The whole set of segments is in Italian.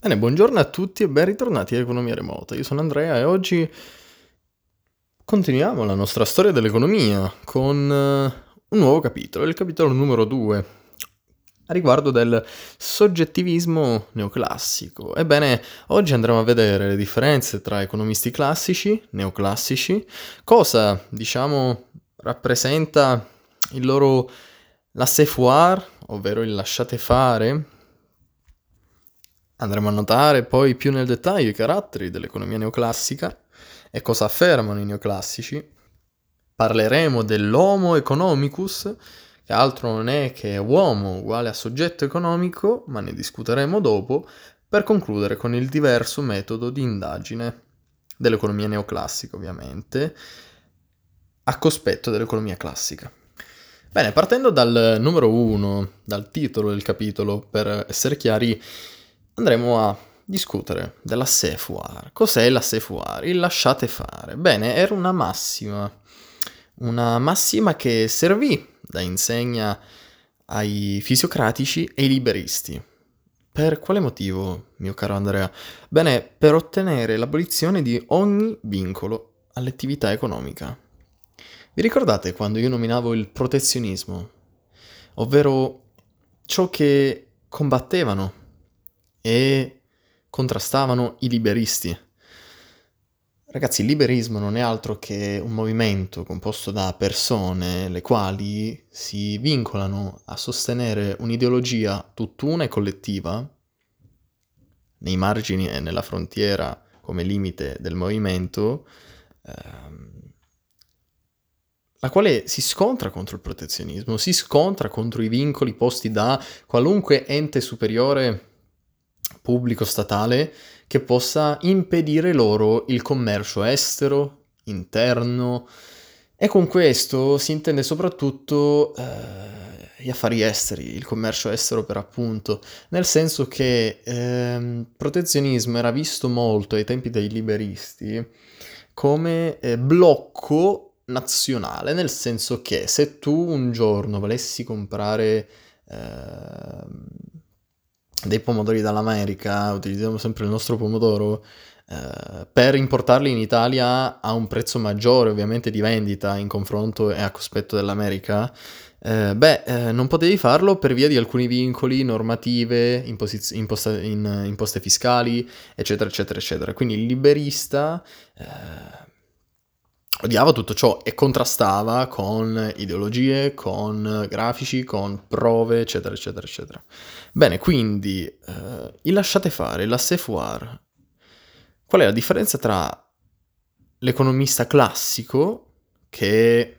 Bene, buongiorno a tutti e ben ritornati a Economia Remota. Io sono Andrea e oggi continuiamo la nostra storia dell'economia con uh, un nuovo capitolo, il capitolo numero 2, a riguardo del soggettivismo neoclassico. Ebbene, oggi andremo a vedere le differenze tra economisti classici, neoclassici, cosa, diciamo, rappresenta il loro laissez-faire, ovvero il lasciate fare, Andremo a notare poi più nel dettaglio i caratteri dell'economia neoclassica e cosa affermano i neoclassici. Parleremo dell'homo economicus, che altro non è che uomo uguale a soggetto economico, ma ne discuteremo dopo, per concludere con il diverso metodo di indagine dell'economia neoclassica, ovviamente, a cospetto dell'economia classica. Bene, partendo dal numero uno, dal titolo del capitolo, per essere chiari, andremo a discutere della Sefuar. Cos'è la Sefuar? Il lasciate fare. Bene, era una massima, una massima che servì da insegna ai fisiocratici e ai liberisti. Per quale motivo, mio caro Andrea? Bene, per ottenere l'abolizione di ogni vincolo all'attività economica. Vi ricordate quando io nominavo il protezionismo? Ovvero ciò che combattevano e contrastavano i liberisti. Ragazzi, il liberismo non è altro che un movimento composto da persone le quali si vincolano a sostenere un'ideologia tutt'una e collettiva, nei margini e nella frontiera come limite del movimento, ehm, la quale si scontra contro il protezionismo, si scontra contro i vincoli posti da qualunque ente superiore pubblico statale che possa impedire loro il commercio estero, interno. E con questo si intende soprattutto eh, gli affari esteri, il commercio estero per appunto, nel senso che eh, protezionismo era visto molto ai tempi dei liberisti come eh, blocco nazionale, nel senso che se tu un giorno volessi comprare ehm, dei pomodori dall'America, utilizziamo sempre il nostro pomodoro, eh, per importarli in Italia a un prezzo maggiore ovviamente di vendita in confronto e a cospetto dell'America, eh, beh, eh, non potevi farlo per via di alcuni vincoli, normative, imposi- imposta- in, imposte fiscali, eccetera, eccetera, eccetera. Quindi il liberista eh, odiava tutto ciò e contrastava con ideologie, con grafici, con prove, eccetera, eccetera, eccetera. Bene, quindi eh, il lasciate fare, la laissez-faire. Qual è la differenza tra l'economista classico che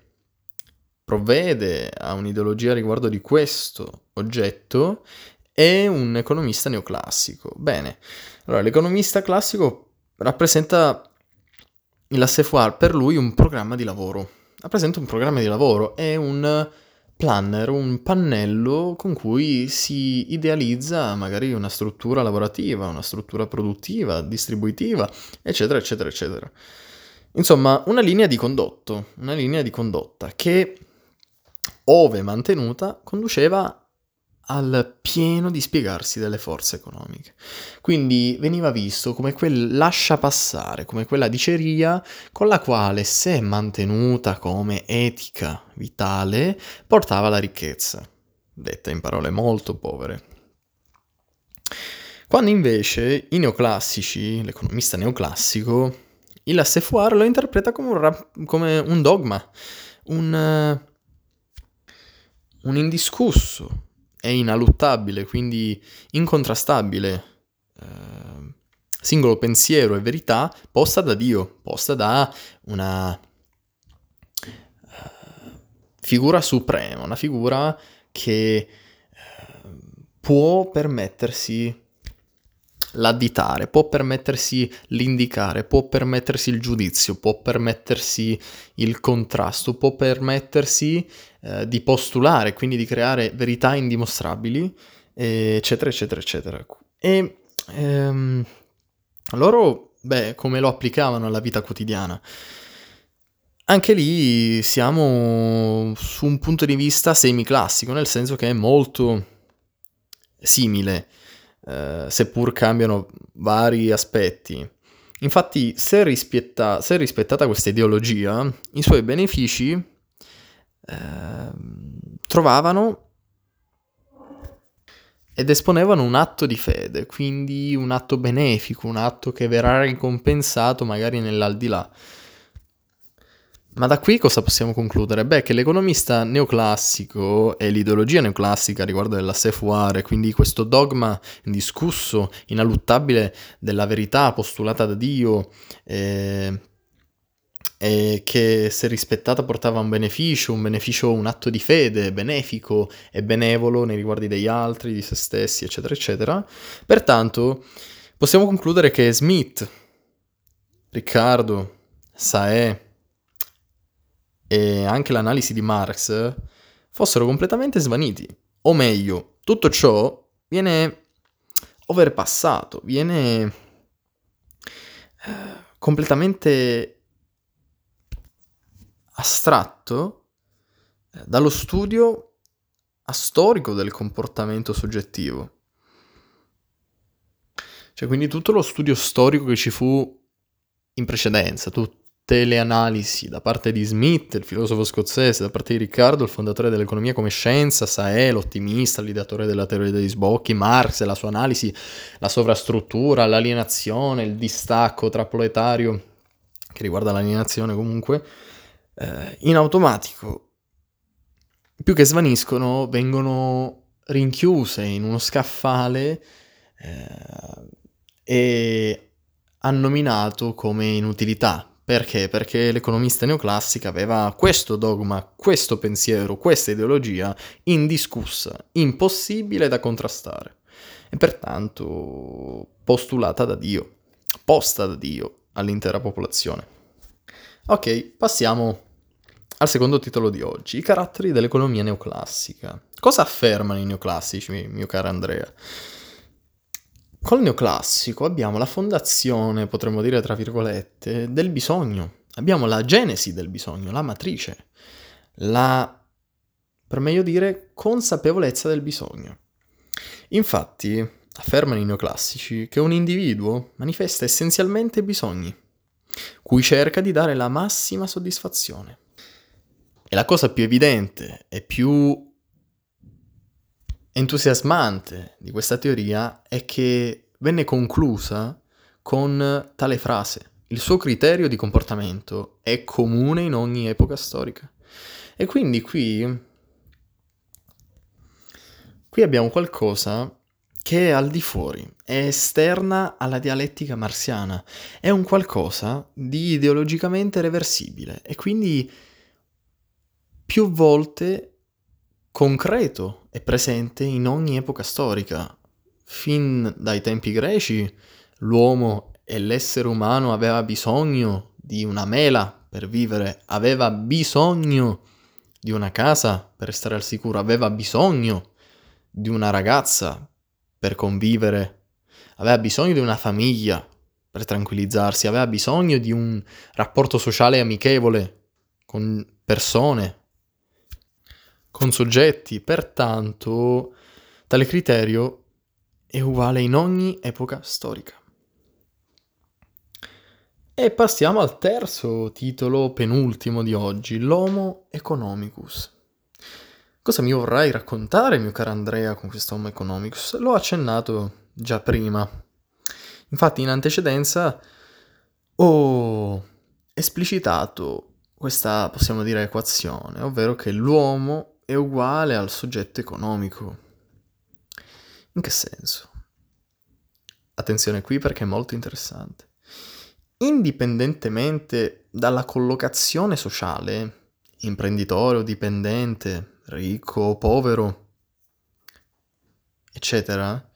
provvede a un'ideologia riguardo di questo oggetto e un economista neoclassico? Bene, allora l'economista classico rappresenta la Sefuar per lui un programma di lavoro. Rappresenta un programma di lavoro, è un planner, un pannello con cui si idealizza magari una struttura lavorativa, una struttura produttiva, distributiva, eccetera, eccetera, eccetera. Insomma, una linea di condotto, una linea di condotta che, ove mantenuta, conduceva al pieno dispiegarsi delle forze economiche. Quindi veniva visto come quel lascia passare, come quella diceria con la quale, se mantenuta come etica vitale, portava la ricchezza, detta in parole molto povere. Quando invece i neoclassici, l'economista neoclassico, il laissez-faire lo interpreta come un, rap- come un dogma, un, un indiscusso, è inaluttabile, quindi incontrastabile, eh, singolo pensiero e verità posta da Dio, posta da una uh, figura suprema, una figura che uh, può permettersi l'additare, può permettersi l'indicare, può permettersi il giudizio, può permettersi il contrasto, può permettersi eh, di postulare, quindi di creare verità indimostrabili, eccetera, eccetera, eccetera. E ehm, loro, beh, come lo applicavano alla vita quotidiana? Anche lì siamo su un punto di vista semiclassico, nel senso che è molto simile eh, seppur cambiano vari aspetti. Infatti, se, rispetta- se rispettata questa ideologia, i suoi benefici eh, trovavano ed esponevano un atto di fede, quindi un atto benefico, un atto che verrà ricompensato magari nell'aldilà. Ma da qui cosa possiamo concludere? Beh, che l'economista neoclassico e l'ideologia neoclassica riguardo della faire, quindi questo dogma indiscusso, inaluttabile della verità postulata da Dio, eh, e che se rispettata portava un beneficio, un beneficio, un atto di fede benefico e benevolo nei riguardi degli altri, di se stessi, eccetera, eccetera. Pertanto possiamo concludere che Smith, Riccardo, Sae e anche l'analisi di Marx fossero completamente svaniti. O meglio, tutto ciò viene overpassato, viene eh, completamente astratto eh, dallo studio astorico del comportamento soggettivo. Cioè, quindi tutto lo studio storico che ci fu in precedenza, tutte le analisi da parte di Smith, il filosofo scozzese, da parte di Riccardo, il fondatore dell'economia come scienza, Sae, l'ottimista, l'ideatore della teoria degli sbocchi, Marx e la sua analisi, la sovrastruttura, l'alienazione, il distacco tra proletario, che riguarda l'alienazione comunque, eh, in automatico, più che svaniscono, vengono rinchiuse in uno scaffale eh, e annominato come inutilità. Perché? Perché l'economista neoclassica aveva questo dogma, questo pensiero, questa ideologia indiscussa, impossibile da contrastare e pertanto postulata da Dio, posta da Dio all'intera popolazione. Ok, passiamo al secondo titolo di oggi, i caratteri dell'economia neoclassica. Cosa affermano i neoclassici, mio caro Andrea? Col neoclassico abbiamo la fondazione, potremmo dire tra virgolette, del bisogno. Abbiamo la genesi del bisogno, la matrice, la, per meglio dire, consapevolezza del bisogno. Infatti, affermano i neoclassici che un individuo manifesta essenzialmente bisogni, cui cerca di dare la massima soddisfazione. E la cosa più evidente e più entusiasmante di questa teoria è che venne conclusa con tale frase. Il suo criterio di comportamento è comune in ogni epoca storica. E quindi qui, qui abbiamo qualcosa che è al di fuori, è esterna alla dialettica marziana, è un qualcosa di ideologicamente reversibile e quindi più volte concreto e presente in ogni epoca storica. Fin dai tempi greci l'uomo e l'essere umano aveva bisogno di una mela per vivere, aveva bisogno di una casa per stare al sicuro, aveva bisogno di una ragazza per convivere, aveva bisogno di una famiglia per tranquillizzarsi, aveva bisogno di un rapporto sociale amichevole con persone con soggetti, pertanto tale criterio è uguale in ogni epoca storica. E passiamo al terzo titolo penultimo di oggi, l'Homo economicus. Cosa mi vorrai raccontare, mio caro Andrea, con questo Homo economicus? L'ho accennato già prima. Infatti, in antecedenza ho esplicitato questa, possiamo dire, equazione, ovvero che l'uomo è uguale al soggetto economico. In che senso? Attenzione qui perché è molto interessante. Indipendentemente dalla collocazione sociale, imprenditore o dipendente, ricco o povero, eccetera,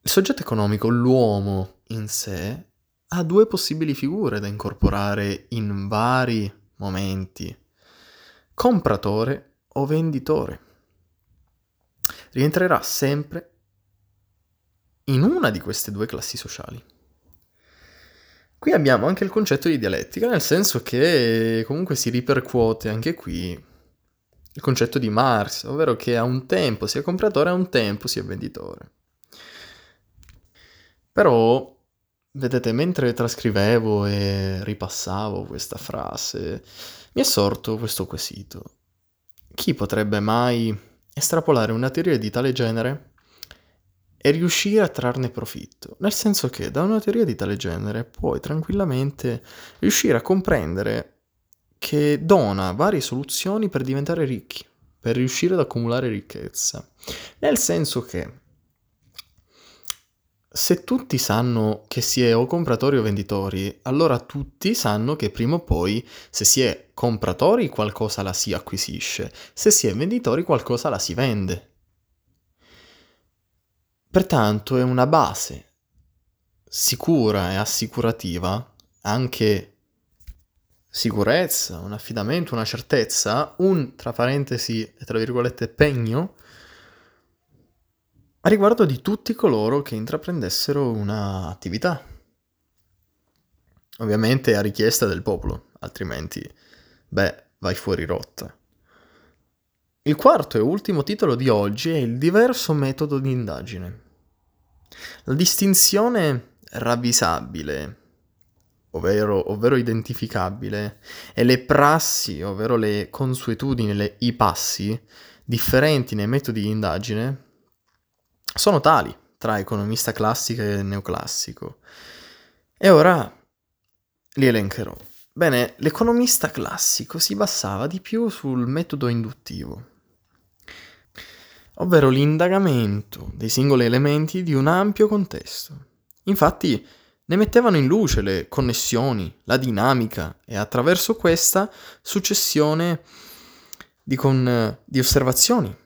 il soggetto economico, l'uomo in sé, ha due possibili figure da incorporare in vari momenti compratore o venditore. Rientrerà sempre in una di queste due classi sociali. Qui abbiamo anche il concetto di dialettica, nel senso che comunque si ripercuote anche qui il concetto di Marx, ovvero che a un tempo sia compratore, a un tempo sia venditore. Però, vedete, mentre trascrivevo e ripassavo questa frase, mi è sorto questo quesito. Chi potrebbe mai estrapolare una teoria di tale genere e riuscire a trarne profitto? Nel senso che da una teoria di tale genere puoi tranquillamente riuscire a comprendere che dona varie soluzioni per diventare ricchi, per riuscire ad accumulare ricchezza. Nel senso che se tutti sanno che si è o compratori o venditori, allora tutti sanno che prima o poi, se si è compratori, qualcosa la si acquisisce, se si è venditori, qualcosa la si vende. Pertanto è una base sicura e assicurativa, anche sicurezza, un affidamento, una certezza, un, tra parentesi e tra virgolette, pegno, a riguardo di tutti coloro che intraprendessero un'attività. Ovviamente a richiesta del popolo, altrimenti, beh, vai fuori rotta. Il quarto e ultimo titolo di oggi è il diverso metodo di indagine. La distinzione ravvisabile, ovvero, ovvero identificabile, e le prassi, ovvero le consuetudini, le, i passi, differenti nei metodi di indagine, sono tali tra economista classico e neoclassico. E ora li elencherò. Bene, l'economista classico si basava di più sul metodo induttivo, ovvero l'indagamento dei singoli elementi di un ampio contesto. Infatti ne mettevano in luce le connessioni, la dinamica e attraverso questa successione di, con, di osservazioni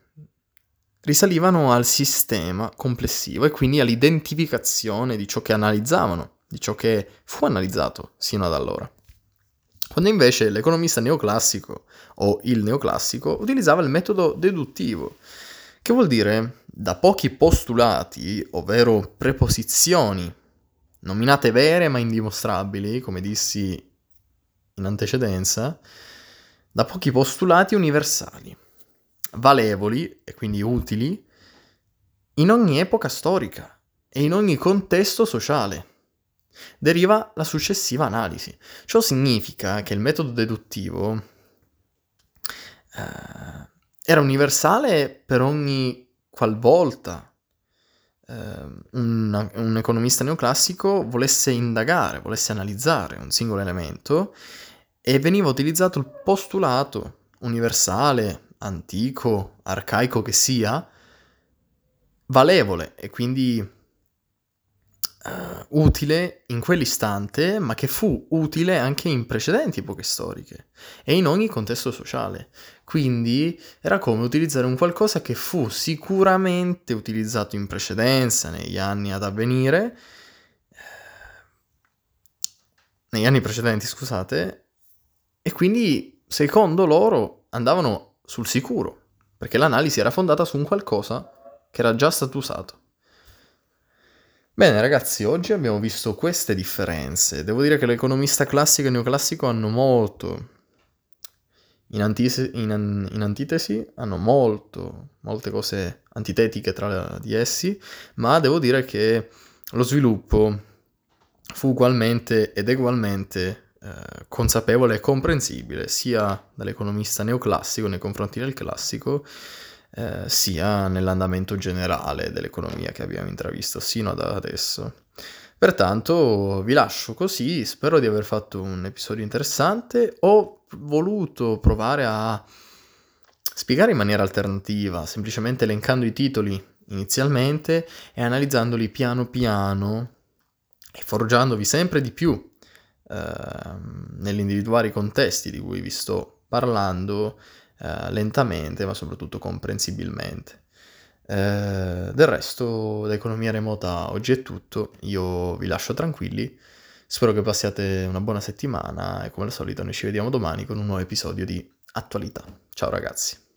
risalivano al sistema complessivo e quindi all'identificazione di ciò che analizzavano, di ciò che fu analizzato sino ad allora. Quando invece l'economista neoclassico o il neoclassico utilizzava il metodo deduttivo, che vuol dire da pochi postulati, ovvero preposizioni, nominate vere ma indimostrabili, come dissi in antecedenza, da pochi postulati universali valevoli e quindi utili in ogni epoca storica e in ogni contesto sociale. Deriva la successiva analisi. Ciò significa che il metodo deduttivo eh, era universale per ogni qualvolta eh, un, un economista neoclassico volesse indagare, volesse analizzare un singolo elemento e veniva utilizzato il postulato universale antico, arcaico che sia, valevole e quindi uh, utile in quell'istante, ma che fu utile anche in precedenti epoche storiche e in ogni contesto sociale. Quindi era come utilizzare un qualcosa che fu sicuramente utilizzato in precedenza, negli anni ad avvenire, eh, negli anni precedenti, scusate, e quindi secondo loro andavano sul sicuro, perché l'analisi era fondata su un qualcosa che era già stato usato. Bene ragazzi, oggi abbiamo visto queste differenze. Devo dire che l'economista classico e neoclassico hanno molto, in, antise- in, in antitesi, hanno molto, molte cose antitetiche tra di essi, ma devo dire che lo sviluppo fu ugualmente ed egualmente eh, consapevole e comprensibile sia dall'economista neoclassico nei confronti del classico, eh, sia nell'andamento generale dell'economia che abbiamo intravisto sino ad adesso. Pertanto vi lascio così, spero di aver fatto un episodio interessante. Ho voluto provare a spiegare in maniera alternativa, semplicemente elencando i titoli inizialmente e analizzandoli piano piano e forgiandovi sempre di più Ehm, nell'individuare i contesti di cui vi sto parlando eh, lentamente ma soprattutto comprensibilmente. Eh, del resto, da economia remota oggi è tutto, io vi lascio tranquilli, spero che passiate una buona settimana e come al solito noi ci vediamo domani con un nuovo episodio di attualità. Ciao ragazzi.